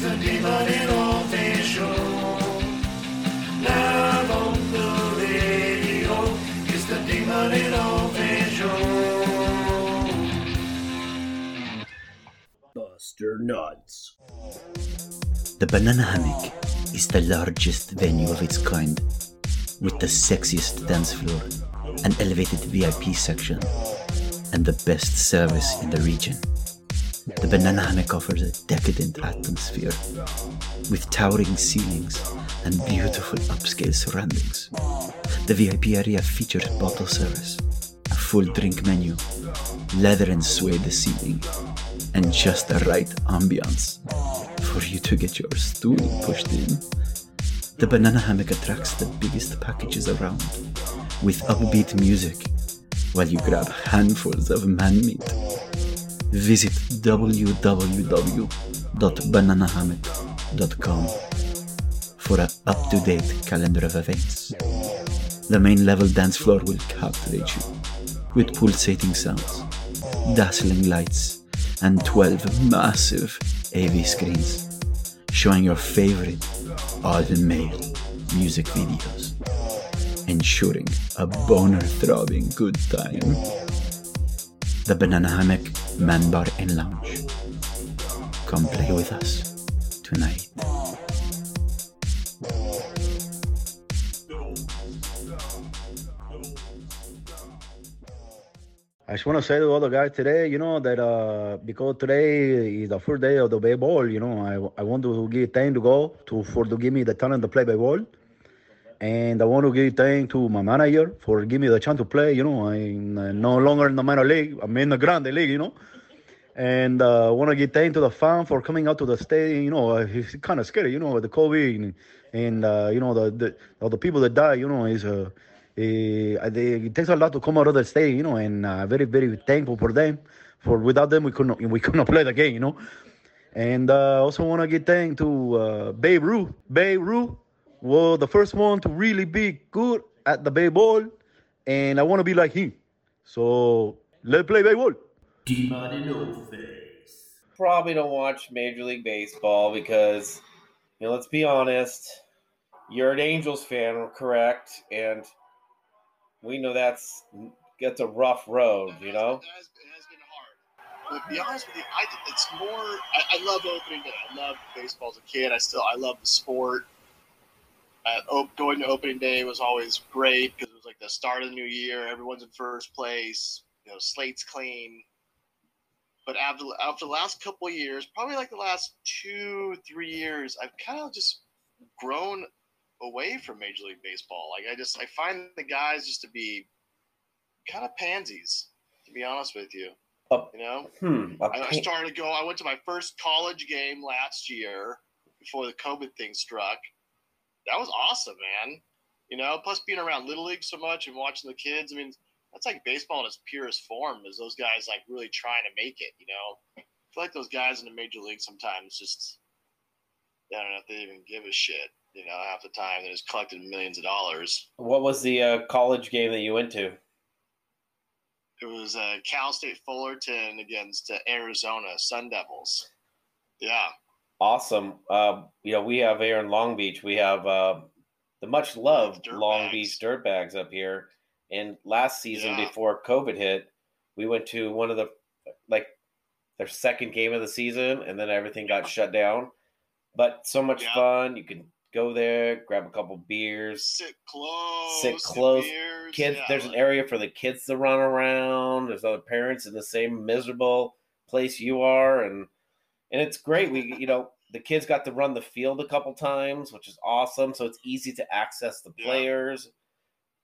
The Demon in Office Show. Live on the radio. It's the Demon in Office Show. Buster Nuts. The Banana Hammock is the largest venue of its kind, with the sexiest dance floor, an elevated VIP section, and the best service in the region. The Banana Hammock offers a decadent atmosphere, with towering ceilings and beautiful upscale surroundings. The VIP area features bottle service, a full drink menu, leather and suede seating, and just the right ambiance for you to get your stool pushed in. The banana hammock attracts the biggest packages around with upbeat music while you grab handfuls of man meat. Visit www.bananahammock.com for an up to date calendar of events. The main level dance floor will captivate you with pulsating sounds, dazzling lights, and 12 massive AV screens showing your favorite all male music videos, ensuring a boner throbbing good time. The Banana Hammock Man Bar and Lounge. Come play with us tonight. I just want to say to all the guys today, you know, that uh, because today is the first day of the baseball, you know, I, I want to give thanks to go to for to give me the talent to play baseball. And I want to give thanks to my manager for giving me the chance to play. You know, I'm uh, no longer in the minor league. I'm in the grande league, you know. And uh, I want to give thanks to the fan for coming out to the stadium. You know, uh, it's kind of scary, you know, the COVID and, and uh, you know, the, the, all the people that die, you know, is uh, Eh, it takes a lot to come out of the stadium. you know, and uh, very, very thankful for them. For without them, we couldn't, we couldn't play the game, you know. And uh, also want to give thanks to uh, Babe Ruth. Babe Ruth was the first one to really be good at the baseball, and I want to be like him. So let's play baseball. Demon in Office. probably don't watch Major League Baseball because, you know, let's be honest, you're an Angels fan, correct? And we know that's that's a rough road, you know. It has, it has been hard. But to be honest with you, I it's more. I, I love opening day. I love baseball as a kid. I still I love the sport. Uh, op- going to opening day was always great because it was like the start of the new year. Everyone's in first place. You know, slate's clean. But after after the last couple of years, probably like the last two three years, I've kind of just grown away from Major League Baseball. Like I just I find the guys just to be kind of pansies, to be honest with you. Uh, You know, Hmm. I, I started to go. I went to my first college game last year before the COVID thing struck. That was awesome, man. You know, plus being around Little League so much and watching the kids. I mean, that's like baseball in its purest form. Is those guys like really trying to make it? You know, I feel like those guys in the major league sometimes just I don't know if they even give a shit. You know, half the time they're just collecting millions of dollars. what was the uh, college game that you went to? It was uh, Cal State Fullerton against uh, Arizona Sun Devils. Yeah, Awesome. Uh, you know, we have here in Long Beach, we have uh, the much loved Dirtbags. Long Beach Dirtbags up here. And last season, Yeah. before COVID hit, we went to one of the like their second game of the season, and then everything got shut down. But so much Yeah. fun! You can go there, grab a couple beers. sit close. Sit close. beers, Kids, yeah, there's an area for the kids to run around. There's other parents in the same miserable place you are, and and it's great. We, you know, the kids got to run the field a couple times, which is awesome. So it's easy to access the players.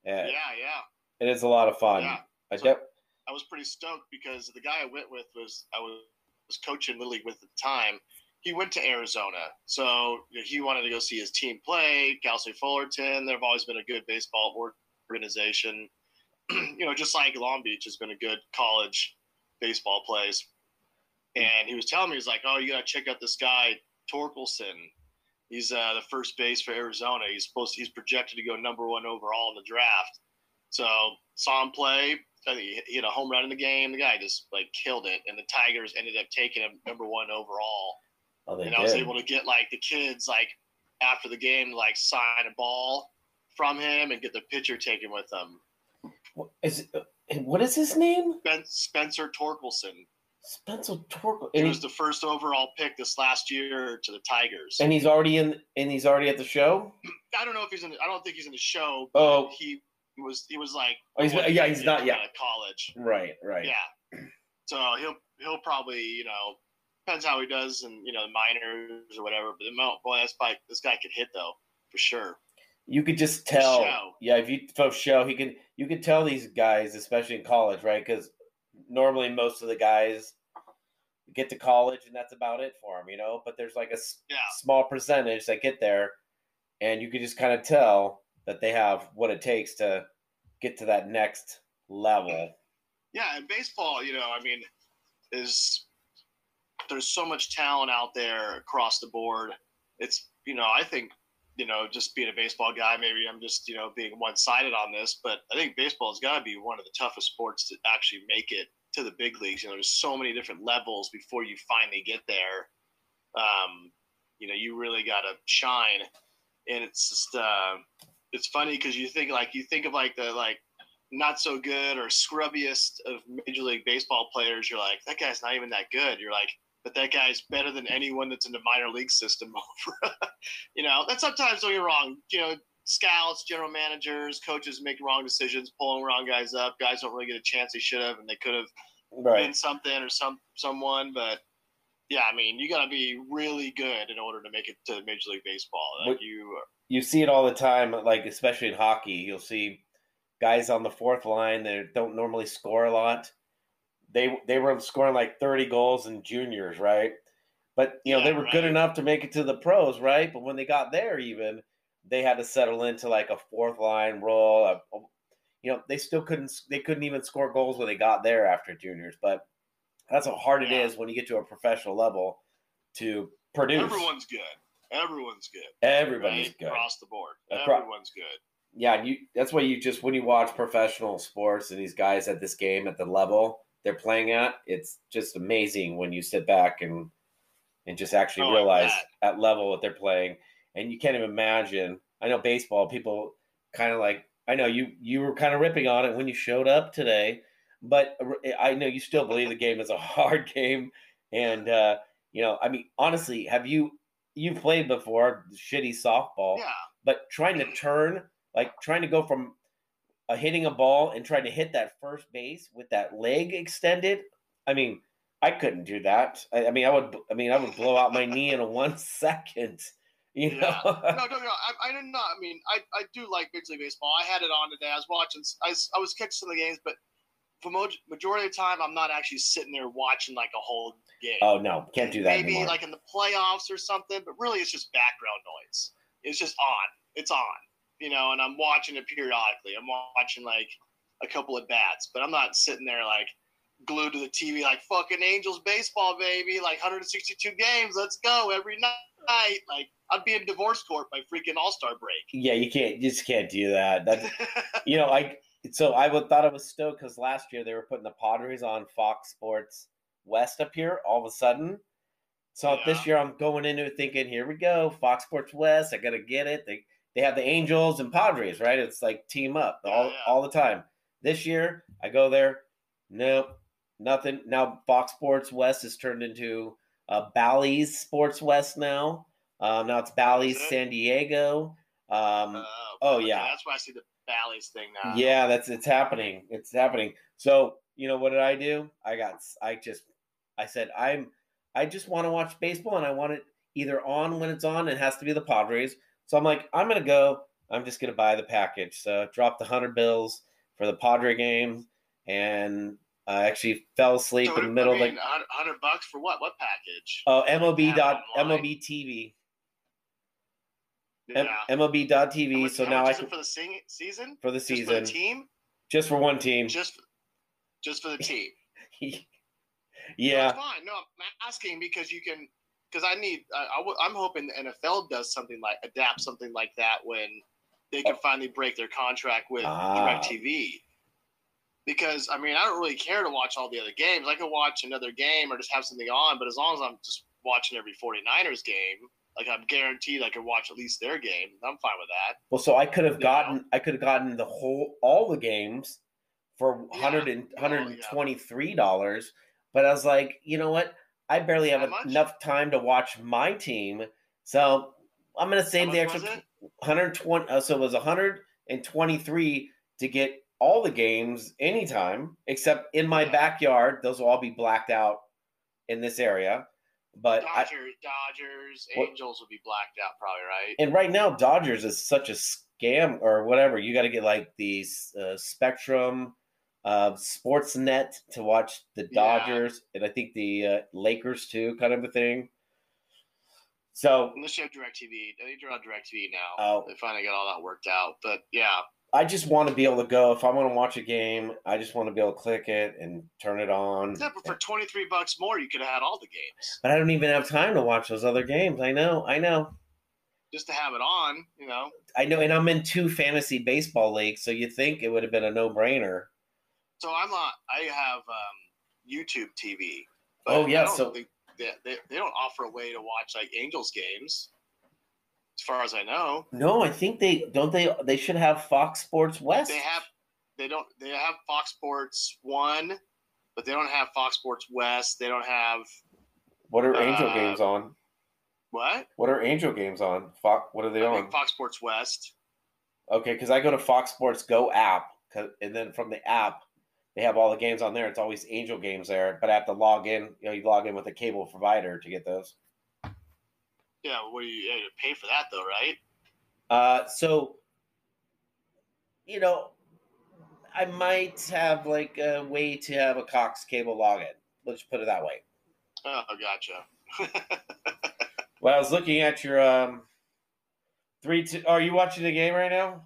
Yeah, Yeah, yeah, it is a lot of fun. yeah. I So- I was pretty stoked because the guy I went with was I was, was coaching Little League with at the time. He went to Arizona, so he wanted to go see his team play. Cal State Fullerton, they've always been a good baseball organization. you know, just like Long Beach has been a good college baseball place. And he was telling me, he's like, "Oh, you gotta check out this guy Torkelson. He's uh, the first base for Arizona. He's supposed he's projected to go number one overall in the draft. So saw him play. I think he had a home run in the game. The guy just like killed it, and the Tigers ended up taking him number one overall. Oh, they and I was able to get like the kids like after the game like sign a ball from him and get the picture taken with them. What is it, uh, what is his name? Spencer Torkelson. Spencer Torkel. He was the first overall pick this last year to the Tigers. and he's already in. And he's already at the show. I don't know if he's in. I don't think he's in the show. But Oh. he was. He was like. Oh, he's- yeah, he's not yet. college. Right. Right. Yeah. So he'll he'll probably you know depends how he does and you know the minors or whatever. But the mo- boy, that's probably, this guy could hit though for sure. You could just tell. show. Yeah, if you for show, he can. You could tell these guys, especially in college, right? Because normally most of the guys get to college and that's about it for them, you know. But there's like a Yeah. small percentage that get there, and you can just kind of tell that they have what it takes to get to that next level. Yeah, and baseball, you know, I mean, is there's so much talent out there across the board. It's you know, I think you know, just being a baseball guy, maybe I'm just you know being one sided on this, but I think baseball has got to be one of the toughest sports to actually make it to the big leagues. You know, there's so many different levels before you finally get there. Um, you know, you really got to shine, and it's just uh, it's funny because you think like you think of like the like not so good or scrubbiest of major league baseball players, you're like, that guy's not even that good. You're like, but that guy's better than anyone that's in the minor league system you know, that sometimes don't get wrong. You know, scouts, general managers, coaches make wrong decisions, pulling wrong guys up. Guys don't really get a chance they should have, and they could have Right. been something or some someone. But yeah, I mean, you got to be really good in order to make it to Major League Baseball. Like you, you see it all the time, like especially in hockey. You'll see guys on the fourth line that don't normally score a lot. They they were scoring like thirty goals in juniors, right? But you know they Yeah, were good enough to make it to the pros, right? But when they got there, even they had to settle into like a fourth line role. A, you know they still couldn't they couldn't even score goals when they got there after juniors. But that's how hard it Yeah. is when you get to a professional level to produce. everyone's good. Everyone's good. Everybody's right? good. across the board. Acro- Everyone's good. yeah, and you that's why you just when you watch professional sports and these guys at this game at the level they're playing at, it's just amazing when you sit back and and just actually Oh, realize at level what they're playing. And you can't even imagine. I know baseball people kind of like I know you you were kind of ripping on it when you showed up today, but I know you still believe the game is a hard game and uh you know, I mean honestly, have you you've played before shitty softball Yeah. but trying to turn, like trying to go from a hitting a ball and trying to hit that first base with that leg extended. I mean, I couldn't do that. I, I mean, I would. I mean, I would blow out my knee in one second. You know. Yeah. No, no, no. I, I did not. I mean, I, I do like Major League Baseball. I had it on today. I was watching. I I was catching some of the games, but for mo- majority of the time, I'm not actually sitting there watching like a whole game. oh no, can't do that Maybe anymore. like in the playoffs or something, but really it's just background noise. It's just on. It's on. You know, and I'm watching it periodically. I'm watching like a couple of bats, but I'm not sitting there like glued to the TV like fucking Angels baseball, baby. Like 162 games, let's go every night. Like I'd be in divorce court by freaking All Star break. yeah, you can't. You just can't do that. That you know, I so I would thought I was stoked because last year they were putting the Padres on Fox Sports West up here. All of a sudden, so this year I'm going into it thinking, here we go, Fox Sports West. I gotta get it. They they have the Angels and Padres, right? It's like team up all Yeah, yeah. all the time. This year I go there, nope, nothing. Now Fox Sports West has turned into uh, Bally's Sports West now. Um, now it's Bally's it? San Diego. Um, Uh, oh, okay, yeah. that's why I see the Bally's thing now. yeah, that's it's happening. It's happening. So you know what did I do? I got I just I said I'm I just want to watch baseball and I want it either on when it's on. It has to be the Padres. So I'm like I'm gonna go. I'm just gonna buy the package. So drop the hundred bills for the Padre game, and I actually fell asleep So, in the middle I of the hundred bucks for what? What package? oh MLB dot. MLB TV yeah. M- MLB dot TV. much- So now I can for the sing- season. for the Just for season the team. just for one team. Just, just for the team. yeah. That's fine. No, I'm asking because you can. Because I need. I, I w- I'm hoping the NFL does something like adapt something like that when they can finally break their contract with Ah. DirecTV. Because I mean, I don't really care to watch all the other games. I could watch another game or just have something on, but as long as I'm just watching every 49ers game, like I'm guaranteed I could watch at least their game. I'm fine with that. Well, so I could have gotten know? I could have gotten the whole all the games for Yeah. 100 and, Oh, yeah. 123 dollars, but I was like, you know what? I barely have enough time to watch my team, so I'm gonna save How the extra 120. Uh, so it was 123 to get all the games anytime, except in my Yeah. backyard. Those will all be blacked out in this area. But I, Dodgers, Dodgers, What- Angels will be blacked out probably, right? and right now Dodgers is such a scam or whatever. You got to get like the uh, Spectrum, uh, Sportsnet to watch the Yeah. Dodgers, and I think the uh, Lakers too, kind of a thing. So Unless you have DirecTV. I think you're on DirecTV now. Oh. They finally got all that worked out. But yeah, I just want to be able to go if I want to watch a game. I just want to be able to click it and turn it on. yeah but for 23 bucks more, you could have had all the games. But I don't even have time to watch those other games. I know, I know, Just to have it on, you know. I know, and I'm in two fantasy baseball leagues, so you think it would have been a no brainer. So I'm on. I have um, YouTube TV. Oh, yeah, so- they, they, they don't offer a way to watch like Angels games, as far as I know. No, I think they don't. They they should have Fox Sports West. They have they don't they have Fox Sports One, but they don't have Fox Sports West. They don't have What are Angel uh, games on? what? What are Angel games on? Fox. What are they I on? think Fox Sports West. Okay, because I go to Fox Sports Go app, and then from the app, they have all the games on there. It's always Angel games there, but I have to log in. You know, you log in with a cable provider to get those. Yeah, what do you, you pay for that though, right? Uh, so, you know, I might have like a way to have a Cox cable login. Let's put it that way. Oh, I gotcha. Well, I was looking at your um three. Two, are you watching the game right now?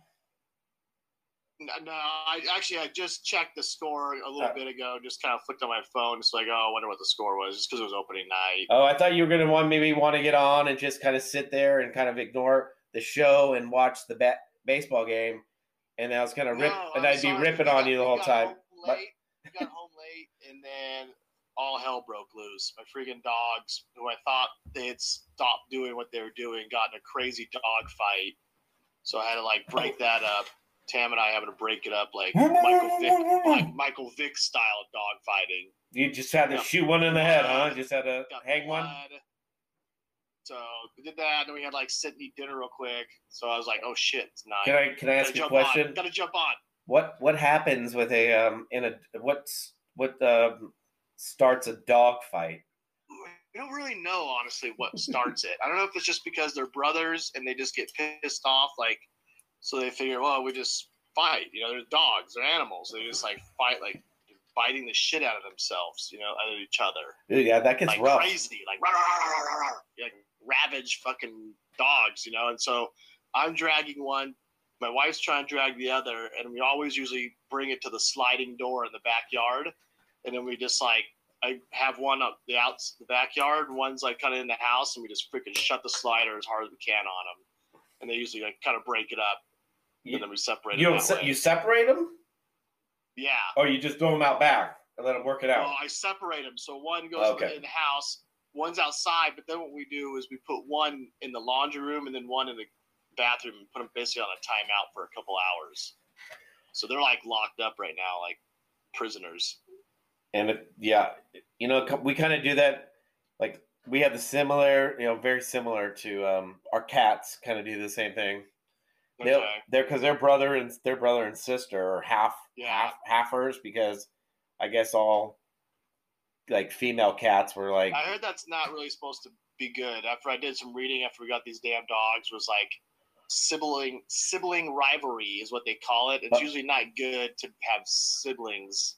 No, I actually I just checked the score a little Uh, bit ago. Just kind of flicked on my phone. It's like, oh, I wonder what the score was, just because it was opening night. Oh, I thought you were gonna want maybe want to get on and just kind of sit there and kind of ignore the show and watch the ba- baseball game, and I was gonna rip, No, and I'd be ripping We on you the whole time. But- Late. got home late, and then all hell broke loose. My freaking dogs, who I thought they had stopped doing what they were doing, got in a crazy dog fight. So I had to like break that up. Tam and I having to break it up like Michael Vick, like Michael Vick style dog fighting. You just had to Yeah. shoot one in the head, huh? Just had to Got hang one. blood. So we did that, and we had like sit and eat dinner real quick. So I was like, "Oh shit, it's nine. Can I can I ask you a jump on. question? Gotta jump on." What what happens with a um in a what's what um starts a dog fight? I don't really know, honestly, what starts it. I don't know if it's just because they're brothers and they just get pissed off, like, so they figure, well, we just fight. You know, they're dogs, they're animals. They just like fight, like biting the shit out of themselves, you know, out of each other, Dude, yeah, that gets like rough. crazy, like rah, rah, rah, like ravage fucking dogs, you know. And so I'm dragging one. My wife's trying to drag the other, and we always usually bring it to the sliding door in the backyard, and then we just like I have one up the outs the backyard, one's like kind of in the house, and we just freaking shut the slider as hard as we can on them, and they usually like kind of break it up, You, and then we separate. you them don't se- you separate them, yeah. or you just throw them out back and let them work it out. Well, I separate them. So one goes Okay. in the house, one's outside. But then what we do is we put one in the laundry room and then one in the bathroom and put them basically on a timeout for a couple hours. So they're like locked up right now, like prisoners. And it, yeah, you know, we kind of do that. Like we have the similar, you know, very similar to um, our cats. Kind of do the same thing. Okay. they're because their brother and their brother and sister are half Yeah. half halfers because I guess all like female cats were like I heard that's not really supposed to be good. After I did some reading, after we got these damn dogs, was like sibling sibling rivalry is what they call it. It's But- usually not good to have siblings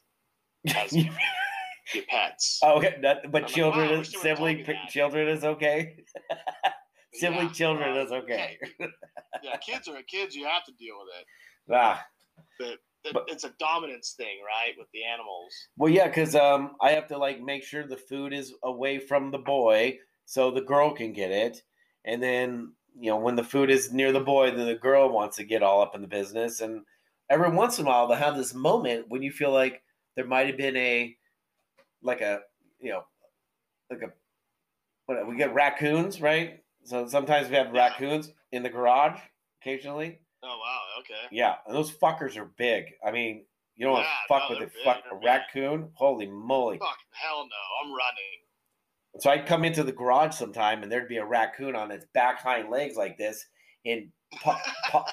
as your pets. oh, okay, that, but I'm like, children, wow, I is, wish they would've told sibling p- children is okay. Sibling Yeah, children well, is okay. yeah, kids are kids. You have to deal with it. ah, But But- it's a dominance thing, right, with the animals. well, yeah, because um, I have to like make sure the food is away from the boy so the girl can get it, and then you know when the food is near the boy, then the girl wants to get all up in the business, and every once in a while they'll have this moment when you feel like there might have been a like a you know like a what we get raccoons, right? So sometimes we have Yeah. raccoons in the garage occasionally. Oh wow. Okay. Yeah, and those fuckers are big. I mean, you don't want to fuck no, with a fuck a big. raccoon. Holy moly! Fucking hell no. I'm running. So I'd come into the garage sometime, and there'd be a raccoon on its back hind legs like this, and pa- pa-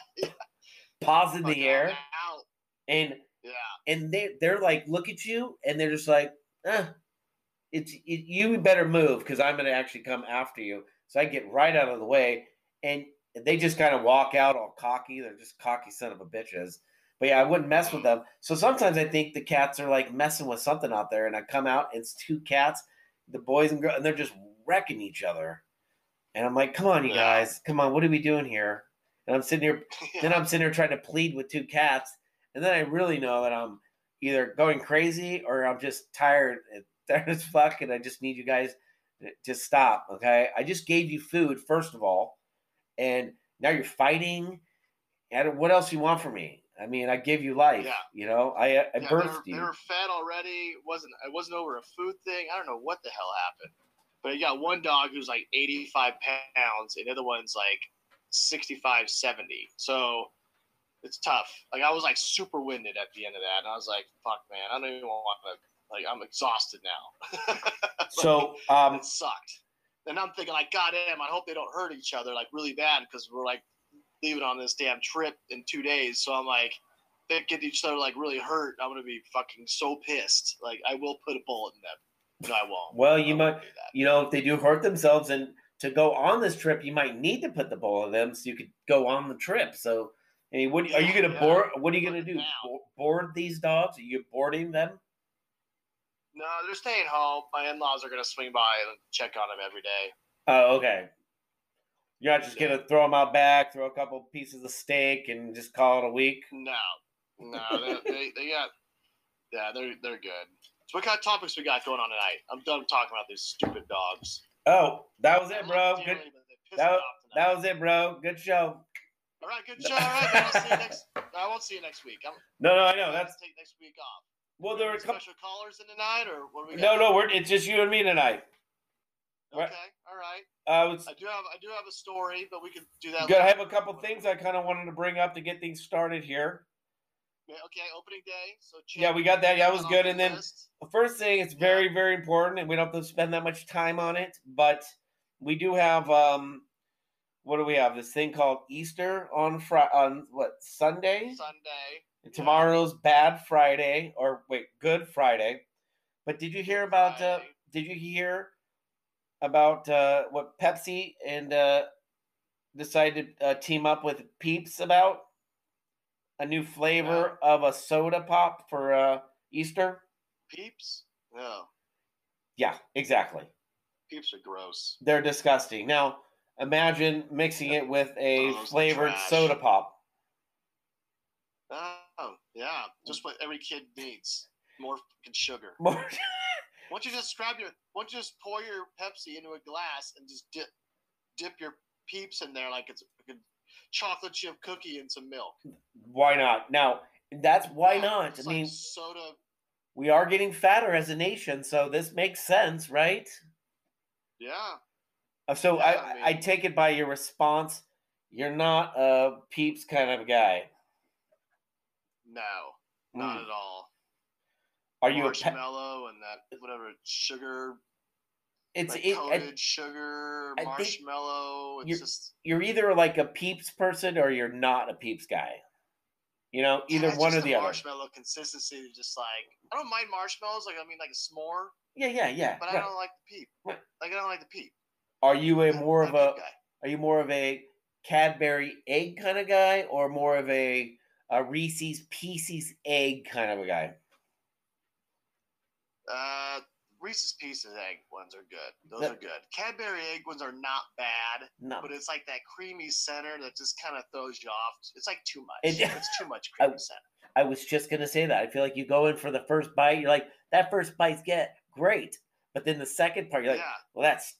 paws in Fuck, the air, Out. and Yeah. and they they're like look at you, and they're just like, eh, it's it, you better move because I'm gonna actually come after you. So I get right out of the way, and they just kind of walk out all cocky. They're just cocky son of a bitches. But yeah, I wouldn't mess with them. So sometimes I think the cats are like messing with something out there, and I come out, it's two cats, the boys and girls, and they're just wrecking each other. And I'm like, come on, you guys, come on, what are we doing here? And I'm sitting here then I'm sitting here trying to plead with two cats, and then I really know that I'm either going crazy or I'm just tired, tired as fuck, and I just need you guys to- to stop. Okay, I just gave you food first of all, and now you're fighting. Don't, what else you want from me? I mean, I gave you life. Yeah. You know, I, I Yeah, they, birthed were, you. they were fed already. It wasn't it wasn't over a food thing. I don't know what the hell happened. But you got one dog who's like 85 pounds, and the other one's like 65, 70. So it's tough. Like I was like super winded at the end of that, and I was like, "Fuck, man, I don't even want to." Like I'm exhausted now. so, um, it sucked. And I'm thinking, like, God damn, I hope they don't hurt each other like really bad because we're like leaving on this damn trip in two days. So I'm like, they get each other like really hurt. I'm gonna be fucking so pissed. Like I will put a bullet in them. No, I won't. Well, you won't might- you know, if they do hurt themselves and to go on this trip, you might need to put the ball in them so you could go on the trip. So, I mean, what are you going to Yeah, board? What are you going to do? Bo- Board these dogs? Are you boarding them? No, they're staying home. My in-laws are gonna swing by and check on them every day. Oh, okay. You're not just going to throw them out back, throw a couple pieces of steak, and just call it a week. No, no, they, they, they got, yeah, they're they're good. So what kind of topics we got going on tonight? I'm done talking about these stupid dogs. Oh, that was it, bro. Good. That, was- that was it, bro. Good show. All right, good show. All right, man. I'll see you next. I won't see you next week. I'm No, no, I know. That's take next week off. Well. There were a couple. special callers in tonight, or what we No, got? no. We're it's just you and me tonight. Okay, all right. Uh, I do have I do have a story, but we can do that. good. I have a couple things I kind of wanted to bring up to get things started here. Yeah, Okay, opening day. So check Yeah, we got that. Yeah, that was good. And then list. The first thing, it's very, very important, and we don't have to spend that much time on it. But we do have, um, what do we have? This thing called Easter on Friday, on what Sunday? Sunday. And tomorrow's Bad Friday, or wait, Good Friday. But did you hear about? Uh, did you hear about uh, what Pepsi and uh, decided to uh, team up with Peeps about a new flavor of a soda pop for uh, Easter? Peeps. No, Yeah, exactly. peeps are gross. They're disgusting. Now, imagine mixing it with a Oh, flavored trash. soda pop. Oh, yeah, just what every kid needs. More fucking sugar. More- Why don't you just grab your? Why don't you just pour your Pepsi into a glass and just dip, dip your peeps in there like it's a chocolate chip cookie and some milk. why not? Now, that's why Yeah, not. I mean, like soda. we are getting fatter as a nation, so this makes sense, right? Yeah, Uh, So Yeah, I, I mean- I take it by your response, you're not a peeps kind of guy. No, not Mm. at all. Are you a pe- marshmallow and that whatever sugar, it's like it, coated I- sugar, I marshmallow. It's you're- just you're either like a peeps person or you're not a peeps guy. You know, either it's one or the other. Marshmallow consistency is just like I don't mind marshmallows. Like I mean, like a s'more, Yeah, yeah, yeah. but right. I don't like the peep. Right. Like I don't like the peep. Are you a more of a guy. Are you more of a Cadbury egg kind of guy, or more of a, a Reese's Pieces egg kind of a guy? Uh, Reese's Pieces egg ones are good. Those That- are good. Cadbury egg ones are not bad, No, but it's like that creamy center that just kind of throws you off. It's like too much. It- it's too much creamy I- center. I was just gonna say that. I feel like you go in for the first bite, you're like, that first bite's get great, but then the second part, you're like, yeah, well, that's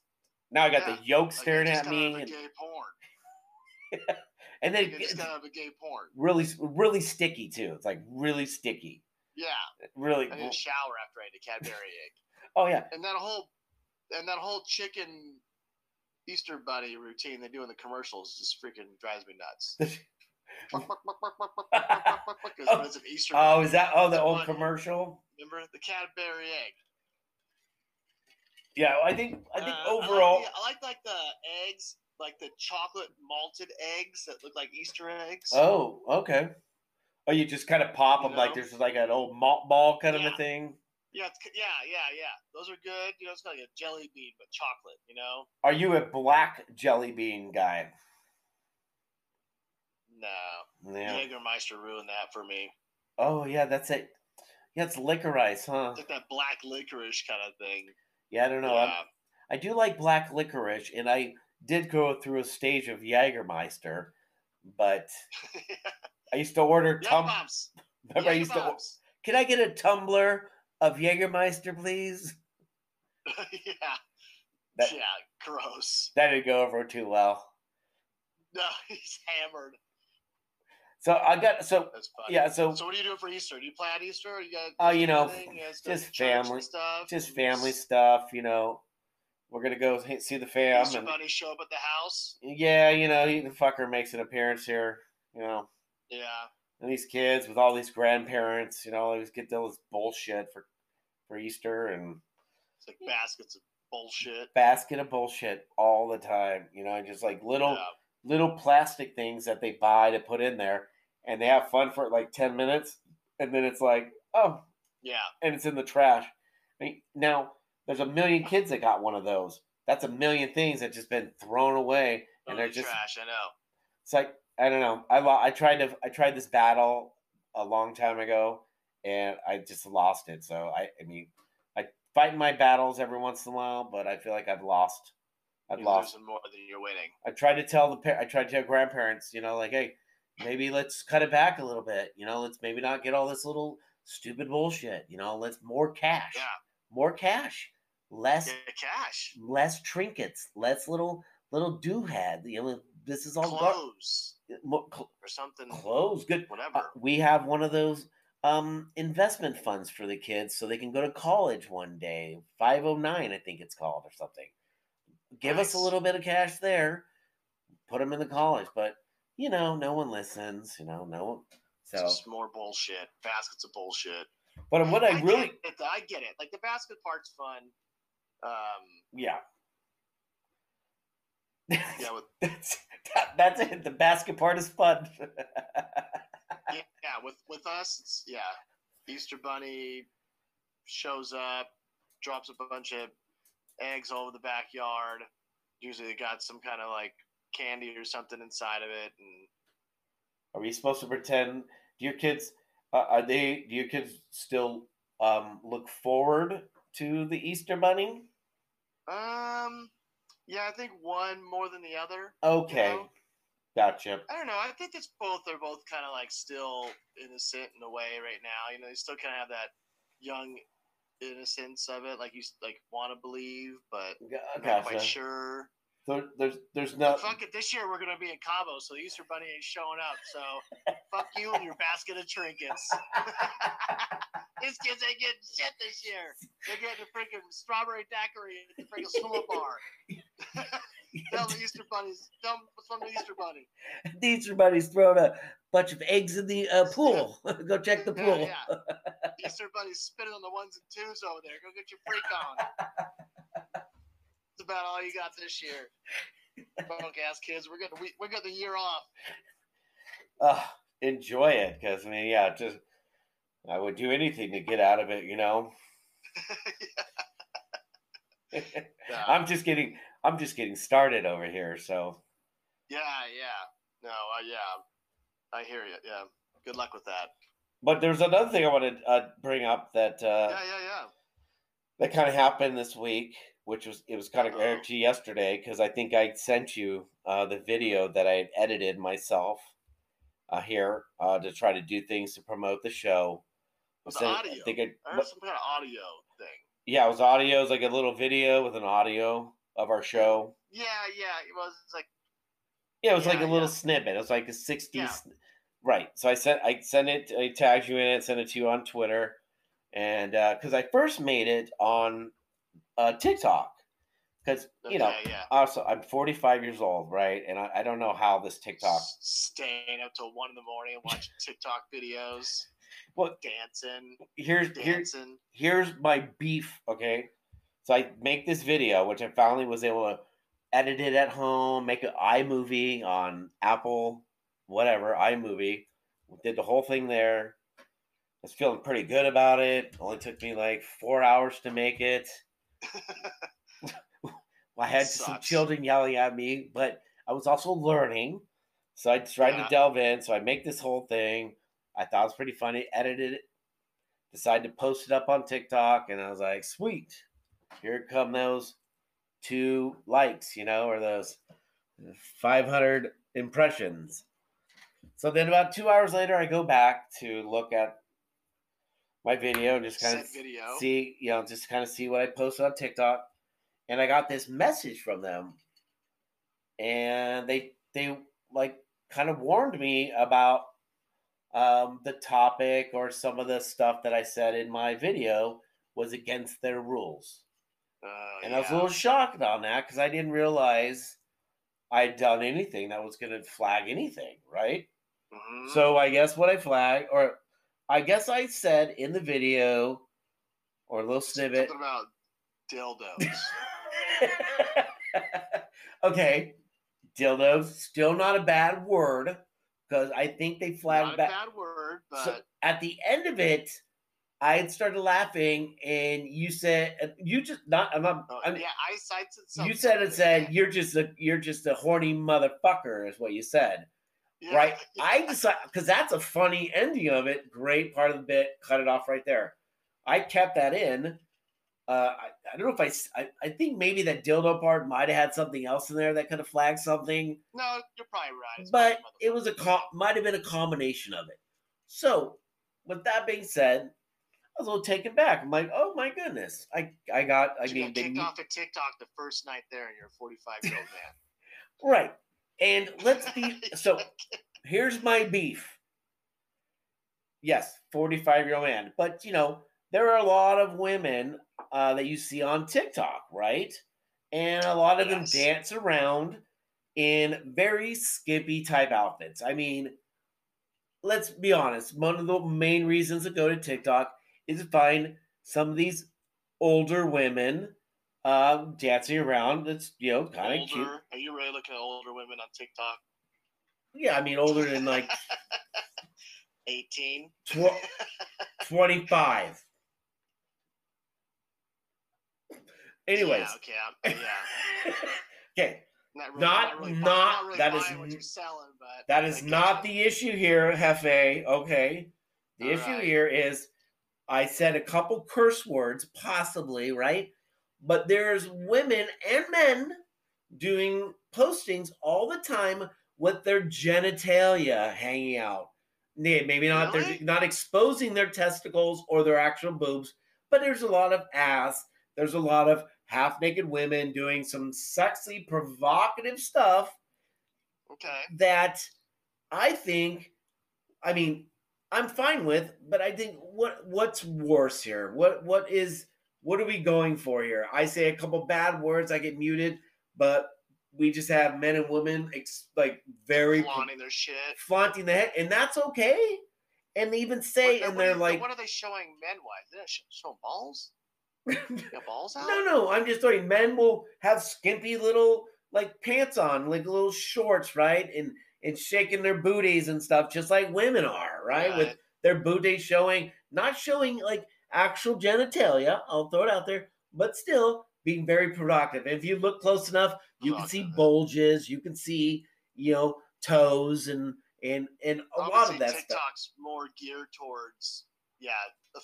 now I got Yeah, the yolk staring it's at me, Kind of a and, gay porn. and then it's it's kind of a gay porn. really, really sticky too. It's like really sticky, Yeah, really. I a shower after I ate a Cadbury egg. Oh yeah, and that whole and that whole chicken Easter Bunny routine they do in the commercials just freaking drives me nuts. Because it's an Easter. Oh, is that oh the old bunny. commercial? Remember the Cadbury egg? Yeah, I think I think Uh, overall. I like, the, I like like the eggs, like the chocolate malted eggs that look like Easter eggs. Oh, okay. Oh, you just kind of pop You them like know? there's like an old malt ball kind of a thing. Yeah, it's, yeah, yeah, yeah. Those are good. You know, it's kind of like a jelly bean but chocolate. You know? Are you a black jelly bean guy? No, Yeah. Jägermeister ruined that for me. Oh yeah, that's it. Yeah, it's licorice, huh? It's like that black licorice kind of thing. Yeah, I don't know. Yeah. I do like black licorice, and I did go through a stage of Jägermeister, but I used to order Yeah, tum. bombs. Remember, I used to. Can I get a tumbler of Jägermeister, please? yeah. That- yeah, gross. That didn't go over too well. No, he's hammered. So I got so yeah. So So what are you doing for Easter? Do you plan Easter? Or you got Oh, you know. You guys go to just family- stuff. just family stuff, you know. We're gonna go see the fam, Easter and bunny show up at the house. yeah, you know, he, the fucker makes an appearance here, you know. Yeah. And these kids with all these grandparents, you know, always get all this bullshit for for Easter and It's like baskets of bullshit. basket of bullshit all the time, you know, just like little Yeah. little plastic things that they buy to put in there, and they have fun for like ten minutes, and then it's like, oh, Yeah. and it's in the trash. I mean, now there's a million kids that got one of those. That's a million things that just been thrown away, and they're just. trash. I know. It's like I don't know. I I tried to I tried this battle a long time ago, and I just lost it. So I I mean, I fight my battles every once in a while, but I feel like I've lost. I've You're lost. losing more than you're winning. I tried to tell the par- I tried to tell grandparents, you know, like, hey, maybe let's cut it back a little bit. You know, let's maybe not get all this little stupid bullshit. You know, let's more cash, Yeah. more cash, less cash. less trinkets, less little little doohad. You know, this is all gar- Clothes cl- or something. clothes. Good. Uh, Whatever. we have one of those um investment funds for the kids so they can go to college one day 509 i think it's called or something give us a little bit of cash there put them in the college but you know no one listens you know no one It's so just more bullshit. Baskets of bullshit. but what i really get it, I get it. Like the basket part's fun. Um, yeah yeah, with that's that, that's it the basket part is fun yeah, yeah, with with us, it's yeah. Easter Bunny shows up, drops a bunch of eggs all over the backyard. Usually, they got some kind of like candy or something inside of it, and Are we supposed to pretend? Do your kids uh, are they? Do your kids still um, look forward to the Easter Bunny? um, yeah, I think one more than the other. Okay, You know? gotcha. I don't know. I think it's both. They're both kind of like still innocent in a way right now. You know, they still kind of have that young innocence of it, like you like want to believe, but G- not quite sure. There, there's there's no. Fuck it. This year we're gonna be in Cabo, so the Easter Bunny ain't showing up. So fuck you and your basket of trinkets. These kids ain't getting shit this year. They're getting a freaking strawberry daiquiri at the freaking school bar. Tell the Easter Bunnies. Tell them what's from the Easter Bunny. the Easter Bunny's thrown a bunch of eggs in the uh, pool. Go check the pool. Yeah, yeah. Easter Bunny's spitting on the ones and twos over there. Go get your freak on. About all you got this year. Punk ass kids. We're getting we, we got the year off. Uh, enjoy it, because I mean, yeah, just I would do anything to get out of it. You know. Yeah. I'm just getting I'm just getting started over here. So Yeah, yeah. No, uh, yeah. I hear you. Yeah. Good luck with that. But there's another thing I want to uh, bring up that uh, yeah, yeah, yeah. that kind of happened this week, which was it was kind of Uh-oh. aired to you yesterday because I think I sent you uh, the video that I had edited myself uh, here uh, to try to do things to promote the show. The So audio. I think I, I heard some kind of audio thing. yeah, it was audio. It was like a little video with an audio of our show. Yeah, yeah. It was like Yeah, it was like Yeah, a little yeah. snippet. It was like a 60s. Yeah. Right. So I sent I sent it I tagged you in it, sent it to you on Twitter. And uh cuz I first made it on uh TikTok because you know. Yeah. Also, I'm 45 years old, right? And I, I don't know how this TikTok. Staying up till one in the morning and watching TikTok videos, Well, dancing, here's here, here's my beef. Okay, so I make this video, which I finally was able to edit it at home, make an iMovie on Apple, whatever iMovie. Did the whole thing there. I was feeling pretty good about it. Only took me like four hours to make it. I had some children yelling at me, but I was also learning. So I tried Yeah. to delve in. So I make this whole thing. I thought it was pretty funny. Edited it. Decided to post it up on TikTok, and I was like, "Sweet, here come those two likes, you know, or those 500 impressions." So then, about two hours later, I go back to look at my video and just kind of video. see, you know, just kind of see what I posted on TikTok, and I got this message from them, and they they like kind of warned me about um, the topic or some of the stuff that I said in my video was against their rules, Uh, and I was a little shocked on that because I didn't realize I'd done anything that was going to flag anything, right? Mhm. So I guess what I flagged, or I guess I said in the video, or a little snippet. Something about dildos. okay, dildos still not a bad word because I think they Not a back. bad word, but So at the end of it, I had started laughing, and you said you just not. I'm not. uh, I'm, yeah, I cited something. you said it said you're just a you're just a horny motherfucker is what you said. Yeah, right? I decided because that's a funny ending of it. Great part of the bit. Cut it off right there. I kept that in. Uh, I, I don't know if I. I think maybe that dildo part might have had something else in there that could have flagged something, No, you're probably right. It's but probably it was a might have been a combination of it. So, with that being said, I was a little taken back. I'm like, oh my goodness, I I got. I You mean, got they kicked mu- off at TikTok the first night there, and you're a 45 year old man. right. And let's be so. here's my beef. Yes, 45 year old man. But, you know, there are a lot of women uh, that you see on TikTok, right? And a lot of Yes. them dance around in very skippy type outfits. I mean, let's be honest. One of the main reasons to go to TikTok is to find some of these older women um, dancing around. That's, you know, kind of cute. are you really looking at older women on TikTok? Yeah, I mean, older than like 18. tw- 25. Anyways, Yeah, okay, I'm, yeah. okay, Not really, Not- really not- buying, not really that is buying what n- you're selling, but that is not you. the issue here, Hefe. Okay, the All issue right. here is I said a couple curse words, possibly, right? But there's women and men doing postings all the time with their genitalia hanging out. Maybe not Really? they're not exposing their testicles or their actual boobs, but there's a lot of ass. There's a lot of half naked women doing some sexy, provocative stuff Okay. that I think, I mean, I'm fine with, but I think what what's worse here? What what is what are we going for here? I say a couple bad words, I get muted, but we just have men and women ex- like very Flaunting their shit. flaunting the head, and that's okay. And they even say, What- and they're are- like, what are they showing men wise? They're showing balls? Balls out? No, no, I'm just saying men will have skimpy little like pants on, like little shorts, right? And and shaking their booties and stuff, just like women are, right? With their booty showing, not showing like actual genitalia. I'll throw it out there, but still being very productive. If you look close enough, you can oh, see bulges, you can see, you know, toes and and and a lot of that stuff. TikTok's more geared towards, yeah, the,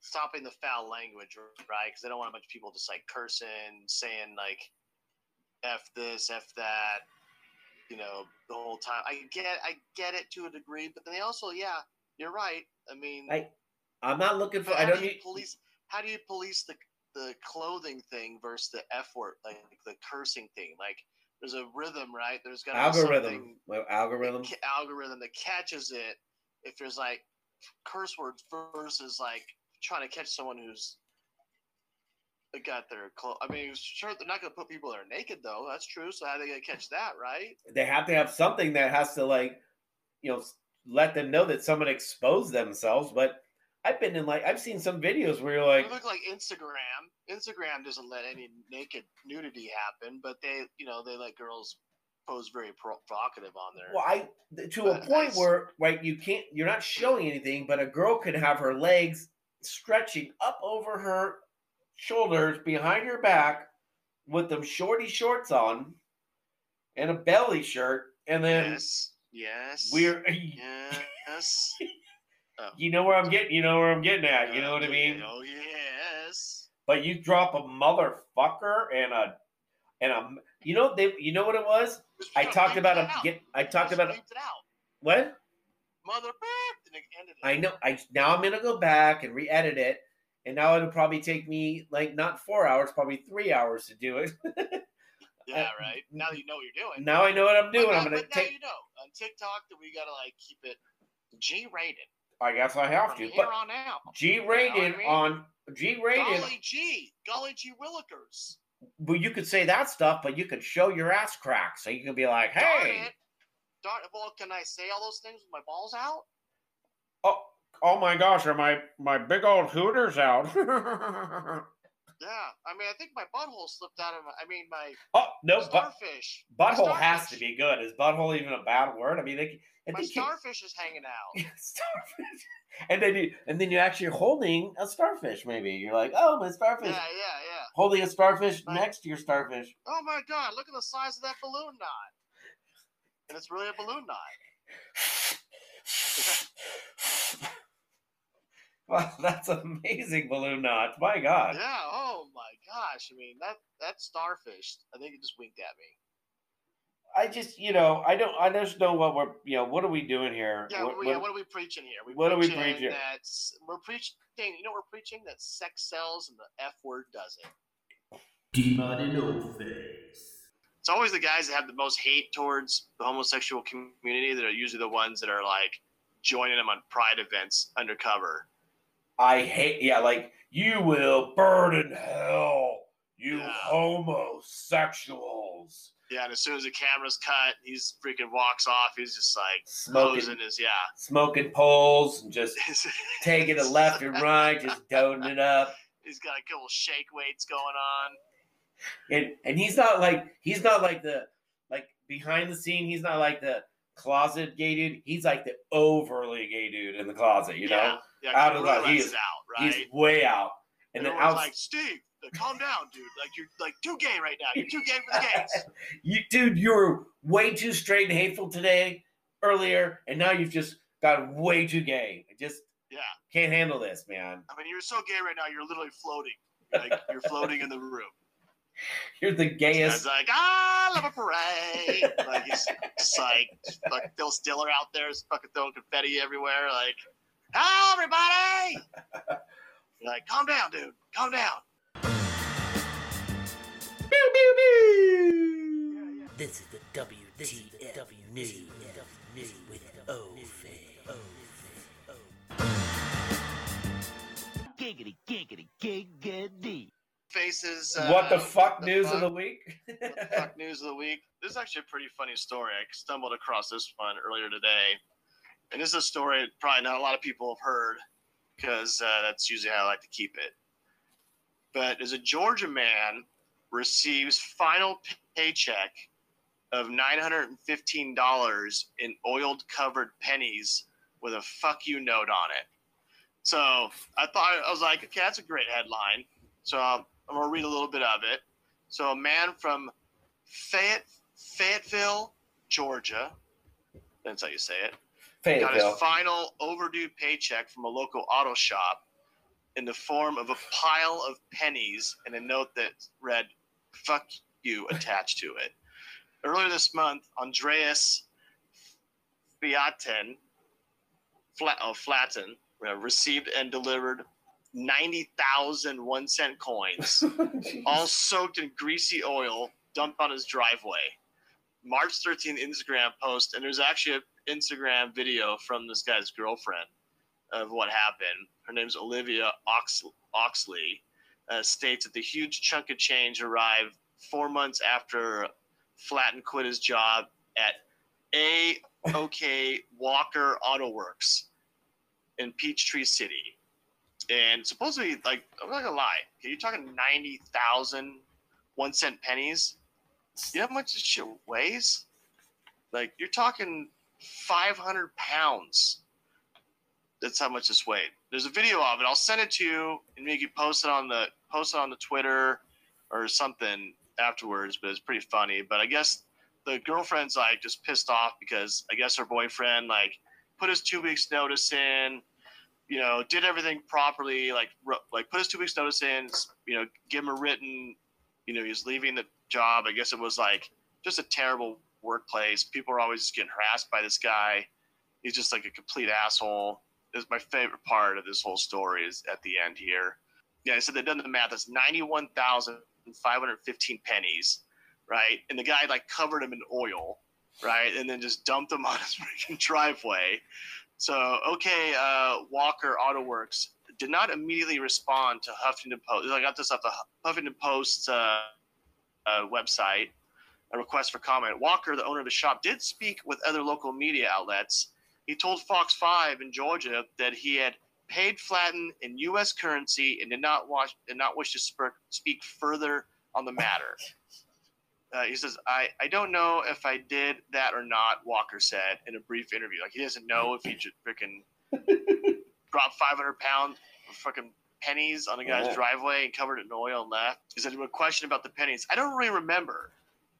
stopping the foul language, right? Because they don't want a bunch of people just like cursing, saying like, "f this, f that," you know, the whole time. I get, I get it to a degree, but then they also, yeah, you're right. I mean, I I'm not looking for but I don't do need police. How do you police the the clothing thing versus the f word, like the cursing thing? Like, there's a rhythm, right? There's got algorithm. Well, algorithm. algorithm that catches it if there's like curse words versus like trying to catch someone who's got their clothes. I mean, sure, they're not going to put people there naked, though. That's true. So how are they going to catch that, right? They have to have something that has to like, you know, let them know that someone exposed themselves. But I've been in like I've seen some videos where you're like, It look like Instagram. Instagram doesn't let any naked nudity happen, but they, you know, they let girls pose very provocative on there. well, I to a point where right you can't you're not showing anything, but a girl could have her legs stretching up over her shoulders behind her back with them shorty shorts on and a belly shirt, and then yes, yes, we're yes. You know where I'm getting you know where I'm getting at, you know Uh, what I mean? Oh yes. But you drop a motherfucker and a and a you know they you know what it was? I talked about a get I talked about a, what? Mother beep, and it ended it. I know I now I'm gonna go back and re-edit it, and now it'll probably take me like not four hours, probably three hours to do it. Yeah, right. Now that you know what you're doing. now I know what I'm doing. Now, I'm gonna but now take. you know on TikTok that we gotta like keep it G rated I guess I have from to, here but on out. G rated You know I mean? on G rated. Golly G, golly G Willikers. Well, you could say that stuff, but you could show your ass crack, so you can be like, Darn "Hey, it. Darn. Well, can I say all those things with my balls out? oh, oh my gosh, are my my big old hooters out?" Yeah. I mean, I think my butthole slipped out of my. I mean, my oh no, but starfish. my butthole has to be good. Is butthole even a bad word? I mean, they, I My you- starfish is hanging out. starfish. And then you and then you're actually holding a starfish. Maybe you're like, oh, my starfish. Yeah, yeah, yeah. Holding a starfish Right. next to your starfish. Oh my god, look at the size of that balloon knot. And it's really a balloon knot. Wow, that's amazing balloon knot. My God. Yeah, oh my gosh. I mean that that starfish, I think it just winked at me. I just, you know, I don't, I just know what we're, you know, what are we doing here? Yeah, What- yeah, what- are we preaching here? We what are we preaching? That we're preaching you know we're preaching that sex sells and the F word doesn't. Face. It's always the guys that have the most hate towards the homosexual community that are usually the ones that are like joining them on pride events undercover. I hate, yeah, like you will burn in hell, you Yeah. homosexuals. Yeah, and as soon as the camera's cut, he's freaking walks off. He's just like Smoking, his yeah. smoking poles and just taking it left and right, just doting it up. He's got a couple shake weights going on. And and he's not like he's not like the like behind the scene. He's not like the closet gay dude. He's like the overly gay dude in the closet. You know, yeah, Out of that, he is- out, right? he's way out. And And then out, like, Steve, calm down, dude. Like you're like too gay right now. You're too gay for the gays. you dude, you were way too straight and hateful today earlier, and now you've just got way too gay. I just Yeah. can't handle this, man. I mean, you're so gay right now. You're literally floating. Like you're floating in the room. You're the gayest. like, ah, love a parade. like he's just like, Phil Stiller out there, is fucking throwing confetti everywhere. Like, hello, everybody. You're like, calm down, dude. Calm down. Pew, pew, pew. This is the WTF News with O-Face. Giggity, giggity, giggity. Faces. Uh, what the fuck the news of the week? What the fuck news of the week. This is actually a pretty funny story. I stumbled across this one earlier today, and this is a story probably not a lot of people have heard because uh, that's usually how I like to keep it. But as a Georgia man receives final paycheck of nine hundred and fifteen dollars in oiled covered pennies with a "fuck you" note on it. So I thought I was like, okay, that's a great headline. So um, I'm gonna read a little bit of it. So a man from Fayette, Fayetteville, Georgia, that's how you say it, got his final overdue paycheck from a local auto shop in the form of a pile of pennies and a note that read "fuck you" attached to it. Earlier this month, Andreas Fiaten, Flat, oh, Flaten, uh, received and delivered 90,000 one cent coins all soaked in greasy oil dumped on his driveway. March 13th Instagram post, and there's actually an Instagram video from this guy's girlfriend of what happened. Her name's Olivia Ox- Oxley, uh, states that the huge chunk of change arrived four months after Flaten quit his job at A OK Walker Auto Works in Peachtree City. And supposedly, like, I'm not gonna lie, you're talking 90,000 one cent pennies. You know how much this shit weighs? Like, you're talking 500 pounds. That's how much this weighed. There's a video of it. I'll send it to you, and you can post it on the post it on the Twitter or something afterwards. But it's pretty funny. But I guess the girlfriend's like just pissed off because I guess her boyfriend like put his two weeks notice in, you know, did everything properly, like like put his two weeks notice in, you know, give him a written, you know, he's leaving the job. I guess it was like just a terrible workplace. People are always just getting harassed by this guy. He's just like a complete asshole. Is my favorite part of this whole story is at the end here. Yeah, said they've done the math. That's ninety-one thousand five hundred fifteen pennies, right? And the guy like covered him in oil, right? And then just dumped him on his freaking driveway. So, okay, uh, Walker Auto Works did not immediately respond to Huffington Post. I got this off the Huffington Post uh, uh, website, a request for comment. Walker, the owner of the shop, did speak with other local media outlets. He told Fox 5 in Georgia that he had paid Flaten in U.S. currency and did not, watch, did not wish to spur- speak further on the matter. Uh, he says, I, I don't know if I did that or not, Walker said in a brief interview. Like, he doesn't know if he just freaking dropped 500 pound fucking pennies on a guy's Yeah. driveway and covered it in oil and left. He said, a question about the pennies. I don't really remember.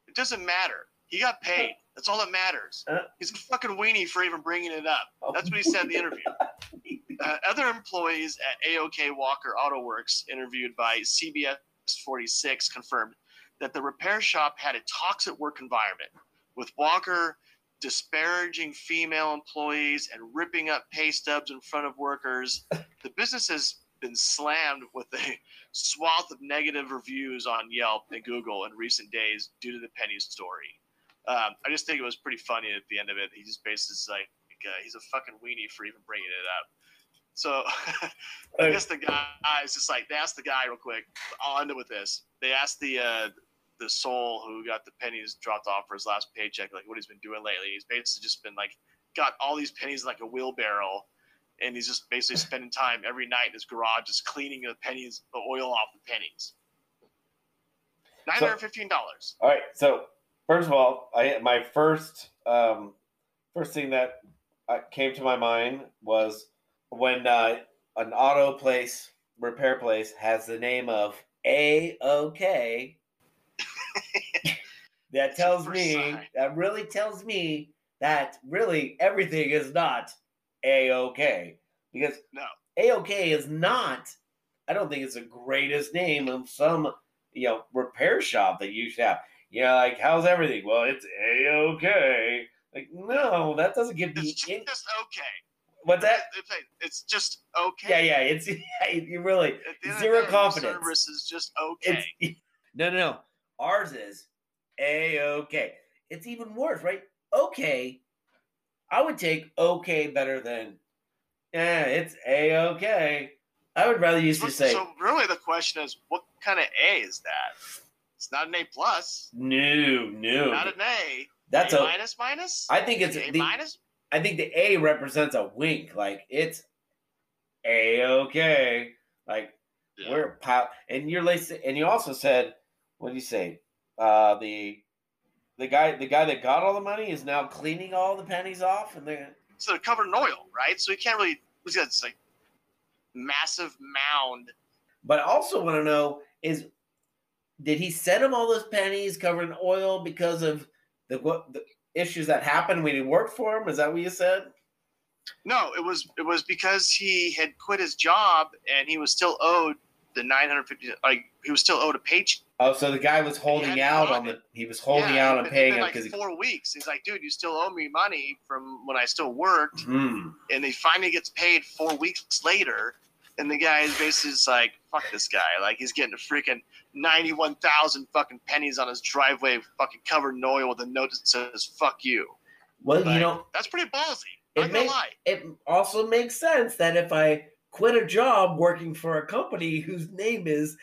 It doesn't matter. He got paid. That's all that matters. Uh. He's a fucking weenie for even bringing it up. That's what he said in the interview. Uh, other employees at AOK Walker Auto Works, interviewed by CBS 46, confirmed that the repair shop had a toxic work environment, with Walker disparaging female employees and ripping up pay stubs in front of workers. The business has been slammed with a swath of negative reviews on Yelp and Google in recent days due to the Penny story. Um, I just think it was pretty funny at the end of it. He just basically is like, uh, he's a fucking weenie for even bringing it up. So I guess the guy is just like they asked the guy real quick. I'll end it with this. They asked the uh, the soul who got the pennies dropped off for his last paycheck, like what he's been doing lately. He's basically just been like got all these pennies in like a wheelbarrow, and he's just basically spending time every night in his garage just cleaning the pennies, the oil off the pennies. Nine hundred fifteen dollars. All right. So first of all, I my first um, first thing that uh, came to my mind was when uh, an auto place repair place has the name of A OK. that tells me sign. that really tells me that really everything is not A OK because No. A OK is not. I don't think it's the greatest name of some you know repair shop that you should have. You know, like how's everything? Well, it's a okay. Like no, that doesn't give me. It's just, In- okay. what's that? It's- just okay. Yeah, yeah. It's you really At the end of zero confidence. Service is just okay. It's no, no, no. Ours is a okay. It's even worse, right? Okay, I would take okay better than yeah. It's a okay. I would rather use So, to say so really, the question is, what kind of A is that? It's not an A plus, no, no. not an A. That's a a. minus minus. I think it's A the, minus. I think the A represents a wink. Like it's a okay. Like Yeah. we're a pile, and you're and you also said, what do you say? Uh, the the guy, the guy that got all the money is now cleaning all the pennies off, and they're So they're covered in oil, right? So you can't really. He's got this like massive mound. But I also want to know is did he send him all those pennies covered in oil because of the what the issues that happened when he worked for him? Is that what you said? No, it was it was because he had quit his job and he was still owed the nine hundred fifty. Like he was still owed a paycheck. Oh, so the guy was holding out on the he was holding Yeah, out on paying him been because like four weeks. He's like, dude, you still owe me money from when I still worked. Hmm. and he finally gets paid four weeks later, and the guy is basically just like, "Fuck this guy!" Like he's getting a freaking ninety-one thousand fucking pennies on his driveway, fucking covered in oil with a note that says "fuck you." Well, you Like, know, that's pretty ballsy. It makes- it also makes sense that if I quit a job working for a company whose name is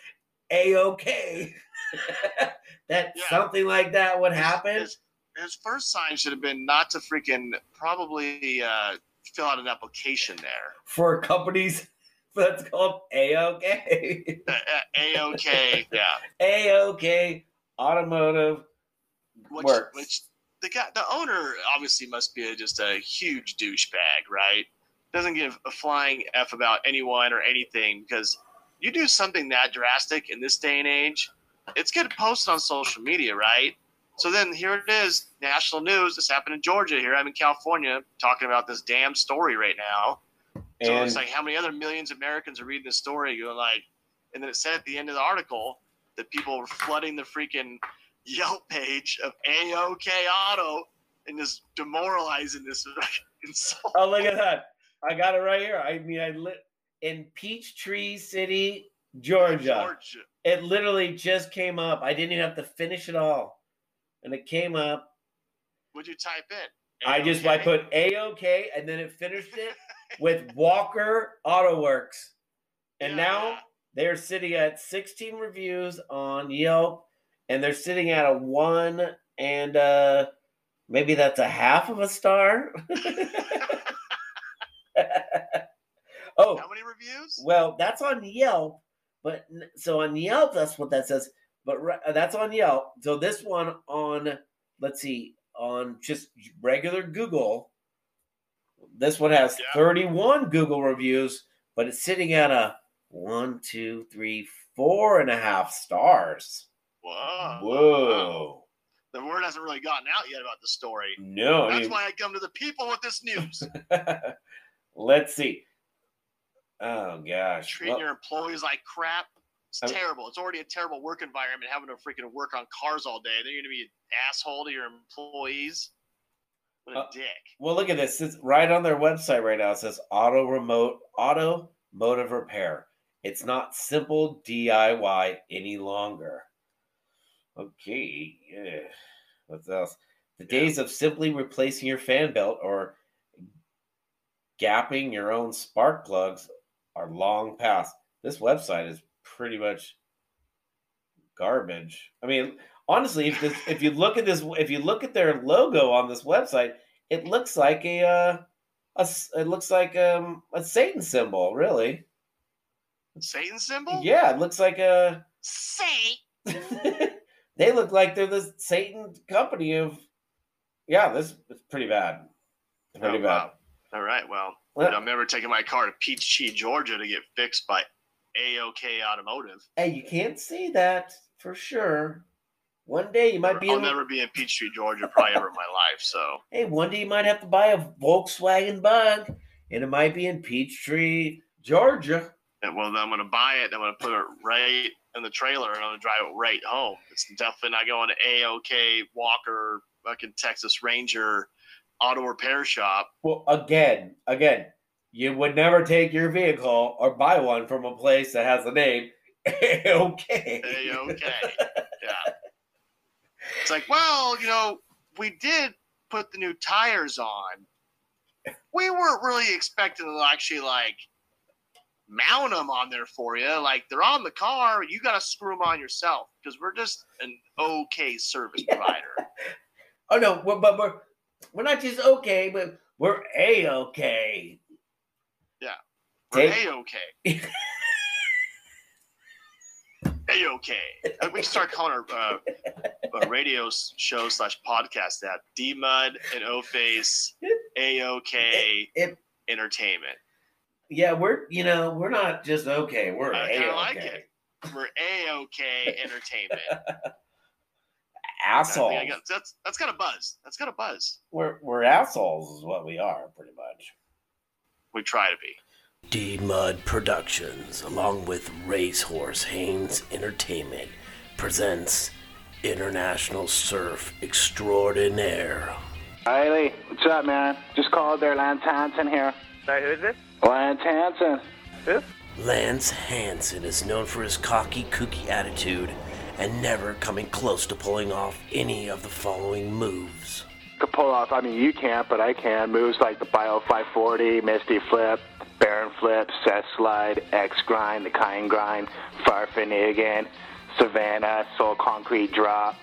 AOK. that Yeah. something like that would happen. His, his first sign should have been not to freaking probably uh, fill out an application there. for companies that's called AOK. Uh, AOK, yeah. AOK Automotive Which, Works. which the guy, the owner obviously must be a, just a huge douchebag, right? Doesn't give a flying f about anyone or anything because you do something that drastic in this day and age, it's going to post on social media, right? So then here it is, national news. This happened in Georgia. Here I'm in California, talking about this damn story right now. So and it's like how many other millions of Americans are reading this story, going like, and then it said at the end of the article that people were flooding the freaking Yelp page of AOK Auto and just demoralizing this insult. oh look at that. I got it right here. I mean I lit in Peachtree City, Georgia. Georgia. It literally just came up. I didn't even have to finish it all. And it came up. What'd you type in? I just I put a okay, and then it finished it with Walker Auto Works. And Yeah, now they're sitting at 16 reviews on Yelp and they're sitting at a one and uh maybe that's a half of a star. oh, How many reviews? well, that's on Yelp, but so on Yelp, that's what that says. But uh, that's on Yelp. So this one on, let's see, on just regular Google, this one has Yeah. 31 Google reviews, but it's sitting at a one, two, three, four and a half stars. Whoa. Whoa. The word hasn't really gotten out yet about the story. No, I That's mean, why I come to the people with this news. let's see. Oh gosh. Treating Well, your employees like crap. It's I- terrible. It's already a terrible work environment having to freaking work on cars all day. Then you're gonna be an asshole to your employees. What a Uh, dick. Well, look at this. It's right on their website right now. It says auto remote automotive repair. It's not simple DIY any longer. Okay. Yeah. What else? The days of simply replacing your fan belt or gapping your own spark plugs are long past. This website is pretty much garbage. I mean, honestly, if this, if you look at this, if you look at their logo on this website, it looks like a, uh, a it looks like um, a Satan symbol, really. Satan symbol? Yeah, it looks like a. Say. they look like they're the Satan company of. Yeah, this is pretty bad. Pretty Oh, bad. wow. All right. Well, Well- I'm never taking my car to Peachtree, Georgia to get fixed by AOK Automotive. Hey, you can't say that for sure. One day you might be. I'll able- never be in Peachtree, Georgia, probably ever in my life. So Hey, one day you might have to buy a Volkswagen Bug, and it might be in Peachtree, Georgia. and, well, then I'm going to buy it. I'm going to put it right in the trailer, and I'm going to drive it right home. It's definitely not going to AOK Walker, fucking Texas Ranger auto repair shop. Well, again, again, you would never take your vehicle or buy one from a place that has the name okay. Okay. yeah. It's like, well, you know, we did put the new tires on. We weren't really expecting to actually like mount them on there for you. Like they're on the car. You got to screw them on yourself because we're just an okay service provider. Oh no, we're, but we're we're not just okay, but we're a okay. Yeah, we're a okay. a okay. We can start calling our uh, uh, radio show slash podcast that D Mud and O Face A OK Entertainment. Yeah, we're you know we're not just okay. We're I a kinda like okay. it. We're A OK Entertainment. I think Assholes. I got, that's that's got a buzz. That's got a buzz. We're we're assholes is what we are pretty much. We try to be. D Mud Productions, along with Racehorse Haynes Entertainment, presents International Surf Extraordinaire. Riley, what's up, man? Just called there, Lance Hansen here. Sorry, who's this? Lance Hansen. Lance Hansen is known for his cocky, kooky attitude and never coming close to pulling off any of the following moves. Could pull off, I mean, you can't, but I can. Moves like the Bio 540, Misty Flip, Baron Flip, Seth Slide, X Grind, The Kind Grind, Farfin again, Savannah, Soul Concrete Drop.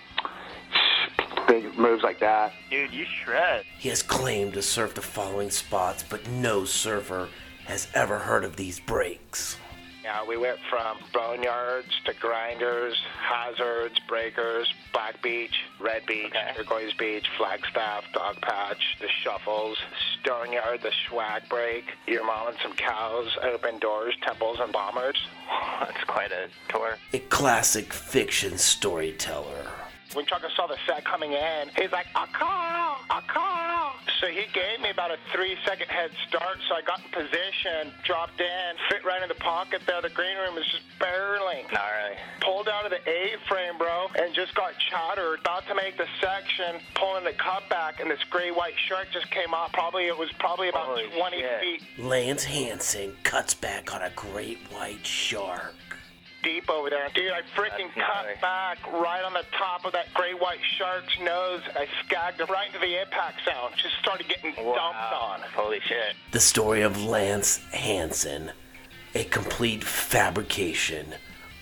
Big moves like that. Dude, you shred. He has claimed to surf the following spots, but no surfer has ever heard of these breaks. Yeah, we went from boneyards to grinders, hazards, breakers, Black Beach, Red Beach, Turquoise Beach, Flagstaff, Dog Patch, the Shuffles, Stoneyard, the Swag Break, Your Mom and Some Cows, Open Doors, Temples and Bombers. That's quite a tour. A classic fiction storyteller. When Chaka saw the set coming in, he's like, a call, a call. So he gave me about a three second head start. So I got in position, dropped in, fit right in the pocket there. The green room is just barreling. All right. Pulled out of the A frame, bro, and just got chattered. About to make the section, pulling the cut back, and this gray white shark just came off. Probably it was probably about Holy 20 shit. feet Lance Hansen cuts back on a great white shark. Deep over there. Dude, I freaking That's gnarly. cut back right on the top of that gray white shark's nose. I skagged it right into the impact zone. Just started getting dumped on. Holy shit. The story of Lance Hansen, a complete fabrication.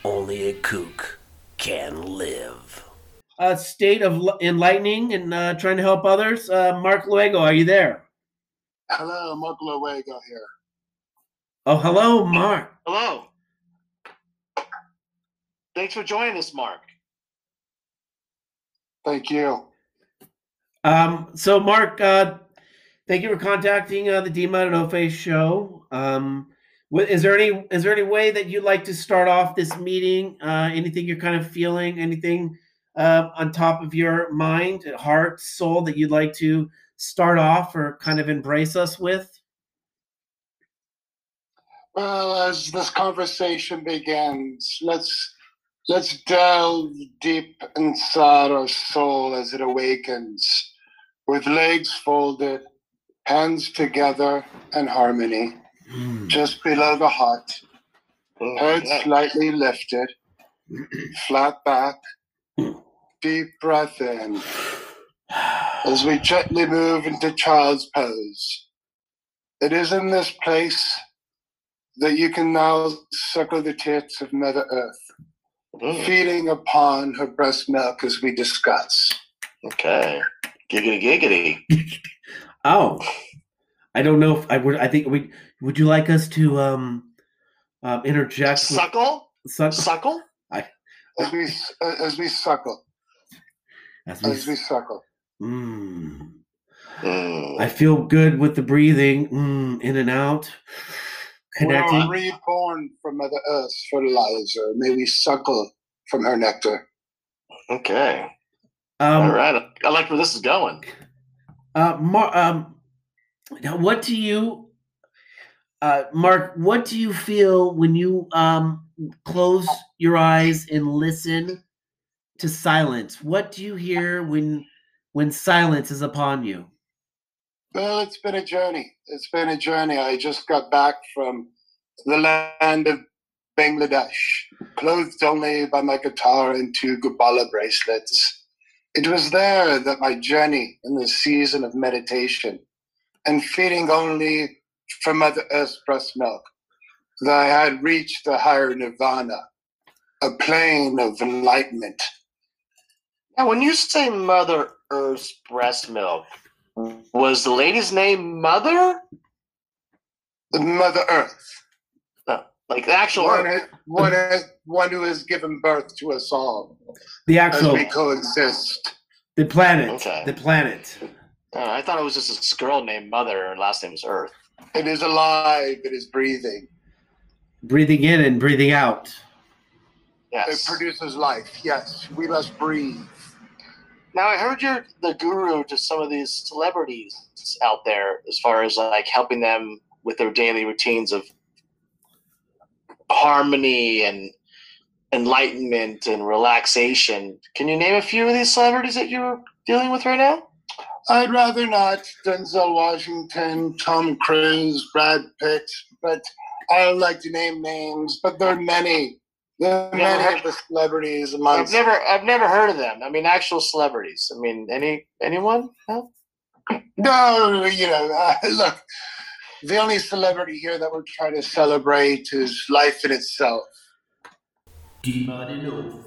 Only a kook can live. A state of l- enlightening and uh, trying to help others. Uh, Mark Luego, are you there? Hello, Mark Luego here. Oh, hello, Mark. Hello. Thanks for joining us, Mark. Thank you. Um, so, Mark, uh, thank you for contacting uh, the Dima No Face show. Um, is there any is there any way that you'd like to start off this meeting? Uh, anything you're kind of feeling? Anything uh, on top of your mind, heart, soul that you'd like to start off or kind of embrace us with? Well, as this conversation begins, let's let's delve deep inside our soul as it awakens, with legs folded, hands together in harmony, mm. just below the heart, head slightly lifted, flat back, deep breath in. As we gently move into child's pose, it is in this place that you can now circle the tits of Mother Earth, feeding upon her breast milk as we discuss. Okay. Giggity giggity. Oh, I don't know if I would. I think we would you like us to um, um interject? with- Suckle? suck- Suckle? As we as we suckle, as we- as we suckle. Mm. Mm. I feel good with the breathing mm, in and out, We are connecting. reborn from Mother Earth's fertilizer. May we suckle from her nectar. Okay. All Um, right. I like where this is going. uh, Mar- um, now what do you, uh, Mark? What do you feel when you um close your eyes and listen to silence? What do you hear when when silence is upon you? Well, it's been a journey. It's been a journey. I just got back from the land of Bangladesh, clothed only by my guitar and two Gubala bracelets. It was there that my journey in the season of meditation and feeding only from Mother Earth's breast milk, that I had reached the higher nirvana, a plane of enlightenment. Now, when you say Mother Earth's breast milk, was the lady's name Mother? Mother Earth. Like the actual one, Earth? one, one who has given birth to us all The as actual we coexist. the planet, Okay. the planet. Uh, I thought it was just this girl named Mother. Her last name was Earth. It is alive. It is breathing. Breathing in and breathing out. Yes. It produces life. Yes, we must breathe. Now I heard you're the guru to some of these celebrities out there, as far as like helping them with their daily routines of harmony and enlightenment and relaxation. Can you name a few of these celebrities that you're dealing with right now? I'd rather not Denzel Washington, Tom Cruise, Brad Pitt, but I don't like to name names, but there are many. There are Never heard- of the celebrities I've never, I've never heard of them. I mean, actual celebrities. I mean, any, anyone? No. No, you know, uh, look, The only celebrity here that we're trying to celebrate is life in itself. Dima de No Face.